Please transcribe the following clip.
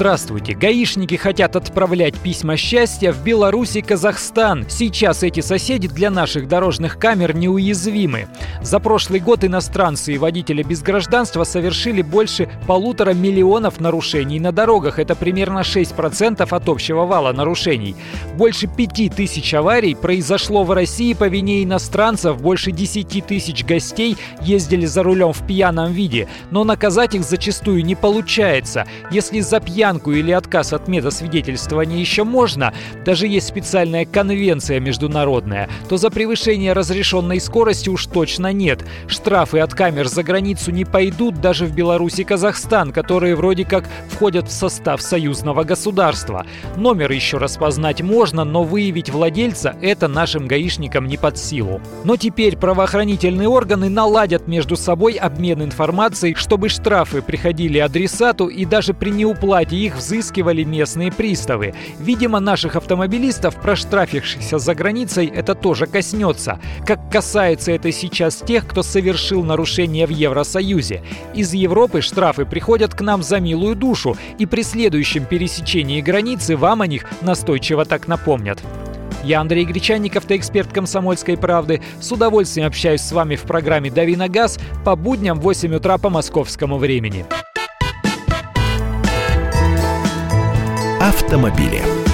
Здравствуйте! Гаишники хотят отправлять письма счастья в Беларусь и Казахстан. Сейчас эти соседи для наших дорожных камер неуязвимы. За прошлый год иностранцы и водители без гражданства совершили больше полутора миллионов нарушений на дорогах. Это примерно 6% от общего вала нарушений. Больше пяти тысяч аварий произошло в России по вине иностранцев. Больше 10 тысяч гостей ездили за рулем в пьяном виде. Но наказать их зачастую не получается. Если за пьян пьянку или отказ от медосвидетельствования еще можно, даже есть специальная конвенция международная, то за превышение разрешенной скорости уж точно нет. Штрафы от камер за границу не пойдут даже в Беларусь и Казахстан, которые вроде как входят в состав союзного государства. Номер еще распознать можно, но выявить владельца это нашим гаишникам не под силу. Но теперь правоохранительные органы наладят между собой обмен информацией, чтобы штрафы приходили адресату и даже при неуплате их взыскивали местные приставы. Видимо, наших автомобилистов, проштрафившихся за границей, это тоже коснется. Как касается это сейчас тех, кто совершил нарушение в Евросоюзе. Из Европы штрафы приходят к нам за милую душу, и при следующем пересечении границы вам о них настойчиво так напомнят. Я Андрей Гречанников, эксперт «Комсомольской правды». С удовольствием общаюсь с вами в программе «Дави на газ» по будням в 8 утра по московскому времени. Автомобили.